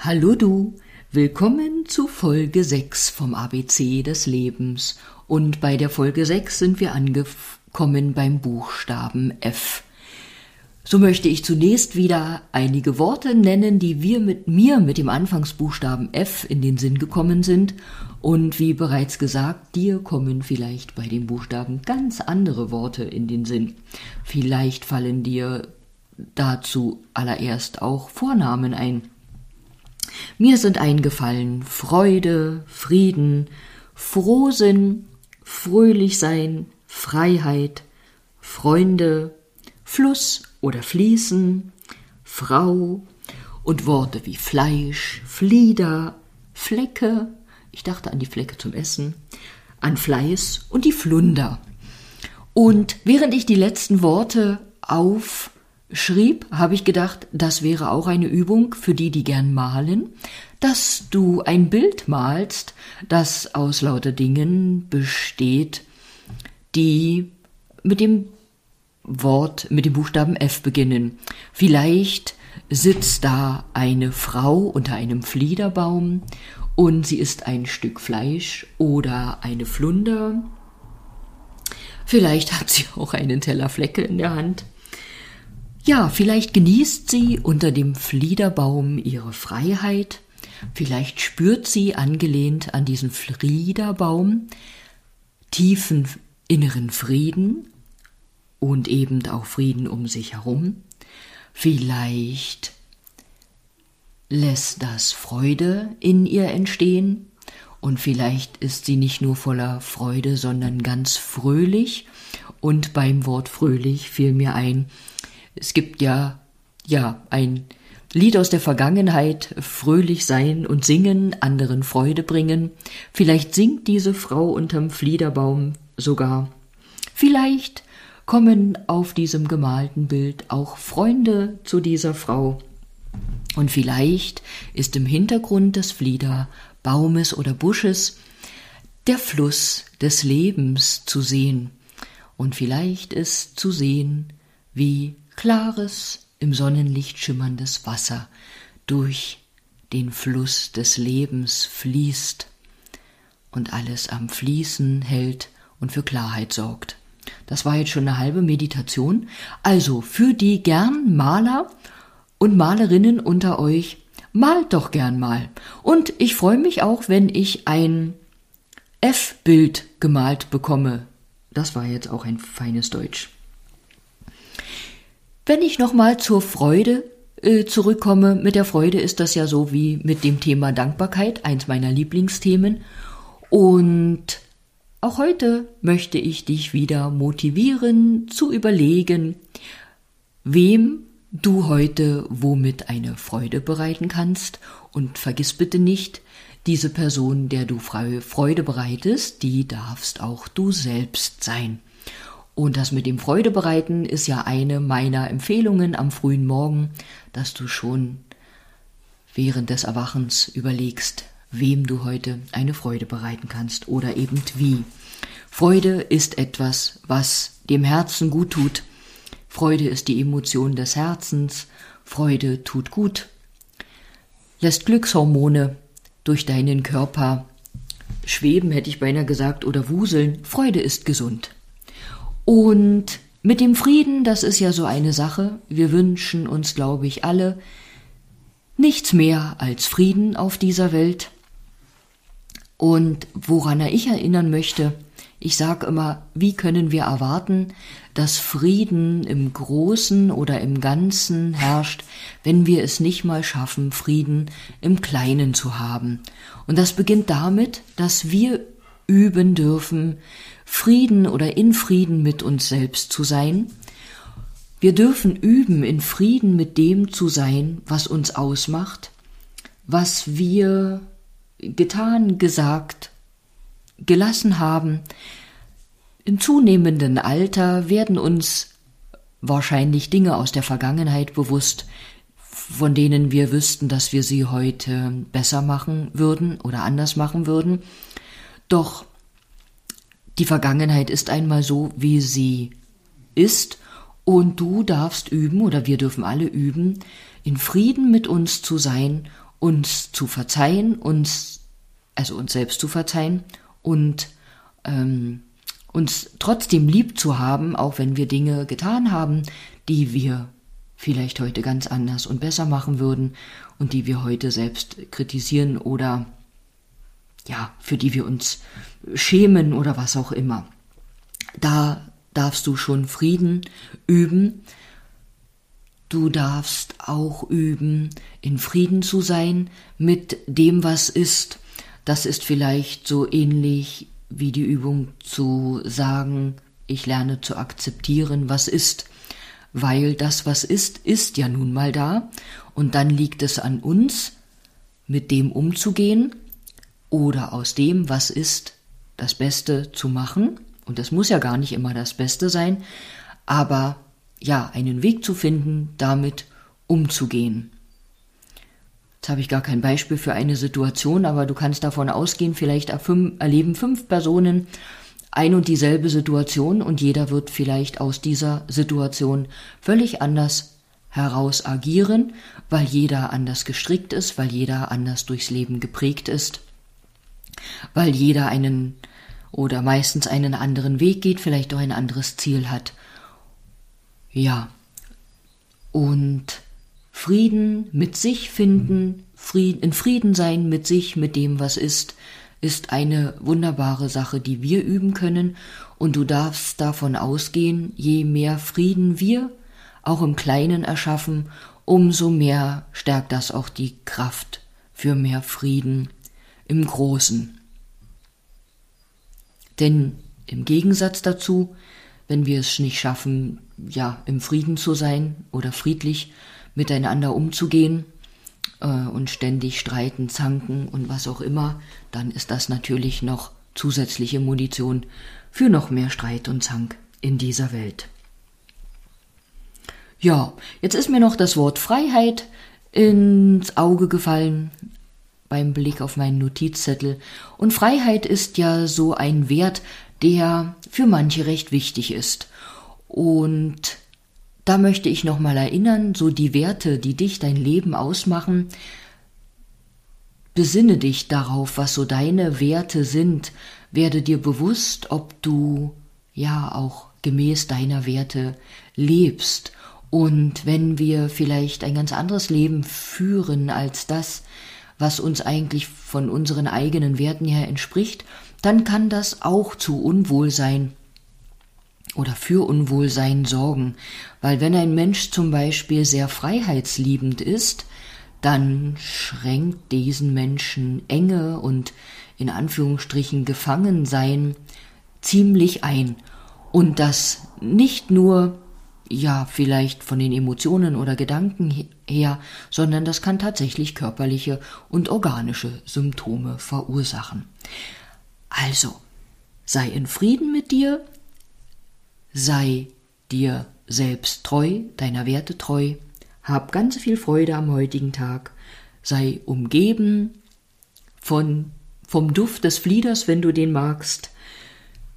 Hallo du, willkommen zu Folge 6 vom ABC des Lebens. Und bei der Folge 6 sind wir angekommen beim Buchstaben F. So möchte ich zunächst wieder einige Worte nennen, die wir mit mir mit dem Anfangsbuchstaben F in den Sinn gekommen sind. Und wie bereits gesagt, dir kommen vielleicht bei dem Buchstaben ganz andere Worte in den Sinn. Vielleicht fallen dir dazu allererst auch Vornamen ein. Mir sind eingefallen Freude, Frieden, Frohsinn, fröhlich sein, Freiheit, Freunde, Fluss oder Fließen, Frau und Worte wie Fleisch, Flieder, Flecke, ich dachte an die Flecke zum Essen, an Fleiß und die Flunder. Und während ich die letzten Worte auf schrieb, habe ich gedacht, das wäre auch eine Übung für die, die gern malen, dass du ein Bild malst, das aus lauter Dingen besteht, die mit dem Wort, mit dem Buchstaben F beginnen. Vielleicht sitzt da eine Frau unter einem Fliederbaum und sie isst ein Stück Fleisch oder eine Flunder. Vielleicht hat sie auch einen Teller Flecke in der Hand. Ja, vielleicht genießt sie unter dem Fliederbaum ihre Freiheit, vielleicht spürt sie, angelehnt an diesen Fliederbaum, tiefen inneren Frieden und eben auch Frieden um sich herum. Vielleicht lässt das Freude in ihr entstehen und vielleicht ist sie nicht nur voller Freude, sondern ganz fröhlich. Und beim Wort fröhlich fiel mir ein, es gibt ja, ja, ein Lied aus der Vergangenheit, fröhlich sein und singen, anderen Freude bringen. Vielleicht singt diese Frau unterm Fliederbaum sogar. Vielleicht kommen auf diesem gemalten Bild auch Freunde zu dieser Frau. Und vielleicht ist im Hintergrund des Fliederbaumes oder Busches der Fluss des Lebens zu sehen. Und vielleicht ist zu sehen, wie klares, im Sonnenlicht schimmerndes Wasser durch den Fluss des Lebens fließt und alles am Fließen hält und für Klarheit sorgt. Das war jetzt schon eine halbe Meditation. Also für die gern Maler und Malerinnen unter euch, malt doch gern mal. Und ich freue mich auch, wenn ich ein F-Bild gemalt bekomme. Das war jetzt auch ein feines Deutsch. Wenn ich nochmal zur Freude äh, zurückkomme, mit der Freude ist das ja so wie mit dem Thema Dankbarkeit, eins meiner Lieblingsthemen. Und auch heute möchte ich dich wieder motivieren zu überlegen, wem du heute womit eine Freude bereiten kannst. Und vergiss bitte nicht, diese Person, der du Freude bereitest, die darfst auch du selbst sein. Und das mit dem Freude bereiten ist ja eine meiner Empfehlungen am frühen Morgen, dass du schon während des Erwachens überlegst, wem du heute eine Freude bereiten kannst oder eben wie. Freude ist etwas, was dem Herzen gut tut. Freude ist die Emotion des Herzens. Freude tut gut, lässt Glückshormone durch deinen Körper schweben, hätte ich beinahe gesagt, oder wuseln. Freude ist gesund. Und mit dem Frieden, das ist ja so eine Sache. Wir wünschen uns, glaube ich, alle nichts mehr als Frieden auf dieser Welt. Und woran ich erinnern möchte, ich sage immer, wie können wir erwarten, dass Frieden im Großen oder im Ganzen herrscht, wenn wir es nicht mal schaffen, Frieden im Kleinen zu haben. Und das beginnt damit, dass wir üben dürfen, Frieden oder in Frieden mit uns selbst zu sein. Wir dürfen üben, in Frieden mit dem zu sein, was uns ausmacht, was wir getan, gesagt, gelassen haben. Im zunehmenden Alter werden uns wahrscheinlich Dinge aus der Vergangenheit bewusst, von denen wir wüssten, dass wir sie heute besser machen würden oder anders machen würden. Doch die Vergangenheit ist einmal so, wie sie ist, und du darfst üben, oder wir dürfen alle üben, in Frieden mit uns zu sein uns zu verzeihen, uns, also uns selbst zu verzeihen und ähm, uns trotzdem lieb zu haben, auch wenn wir Dinge getan haben, die wir vielleicht heute ganz anders und besser machen würden und die wir heute selbst kritisieren oder ja, für die wir uns schämen oder was auch immer. Da darfst du schon Frieden üben. Du darfst auch üben, in Frieden zu sein mit dem, was ist. Das ist vielleicht so ähnlich wie die Übung zu sagen, ich lerne zu akzeptieren, was ist weil das, was ist, ist ja nun mal da, und dann liegt es an uns, mit dem umzugehen oder aus dem, was ist, das Beste zu machen, und das muss ja gar nicht immer das Beste sein, aber ja, einen Weg zu finden, damit umzugehen. Jetzt habe ich gar kein Beispiel für eine Situation, aber du kannst davon ausgehen, vielleicht erleben fünf Personen ein und dieselbe Situation und jeder wird vielleicht aus dieser Situation völlig anders heraus agieren, weil jeder anders gestrickt ist, weil jeder anders durchs Leben geprägt ist, weil jeder einen oder meistens einen anderen Weg geht, vielleicht auch ein anderes Ziel hat. Ja. Und Frieden mit sich finden, Frieden, in Frieden sein mit sich, mit dem, was ist, ist eine wunderbare Sache, die wir üben können, und du darfst davon ausgehen, je mehr Frieden wir auch im Kleinen erschaffen, umso mehr stärkt das auch die Kraft für mehr Frieden im Großen. Denn im Gegensatz dazu, wenn wir es nicht schaffen, ja, im Frieden zu sein oder friedlich miteinander umzugehen, äh, und ständig streiten, zanken und was auch immer, dann ist das natürlich noch zusätzliche Munition für noch mehr Streit und Zank in dieser Welt. Ja, jetzt ist mir noch das Wort Freiheit ins Auge gefallen beim Blick auf meinen Notizzettel. Und Freiheit ist ja so ein Wert, der für manche recht wichtig ist. Und da möchte ich nochmal erinnern, so die Werte, die dich, dein Leben ausmachen, besinne dich darauf, was so deine Werte sind, werde dir bewusst, ob du ja auch gemäß deiner Werte lebst. Und wenn wir vielleicht ein ganz anderes Leben führen als das, was uns eigentlich von unseren eigenen Werten her entspricht, dann kann das auch zu Unwohlsein oder für Unwohlsein sorgen, weil wenn ein Mensch zum Beispiel sehr freiheitsliebend ist, dann schränkt diesen Menschen Enge und in Anführungsstrichen Gefangensein ziemlich ein. Und das nicht nur, ja, vielleicht von den Emotionen oder Gedanken her, sondern das kann tatsächlich körperliche und organische Symptome verursachen. Also, sei in Frieden mit dir, sei dir selbst treu, deiner Werte treu, hab ganz viel Freude am heutigen Tag, sei umgeben von vom Duft des Flieders, wenn du den magst,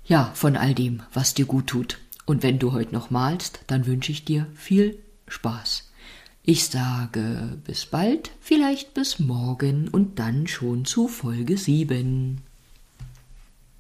ja, von all dem, was dir gut tut. Und wenn du heute noch malst, dann wünsche ich dir viel Spaß. Ich sage bis bald, vielleicht bis morgen und dann schon zu Folge 7.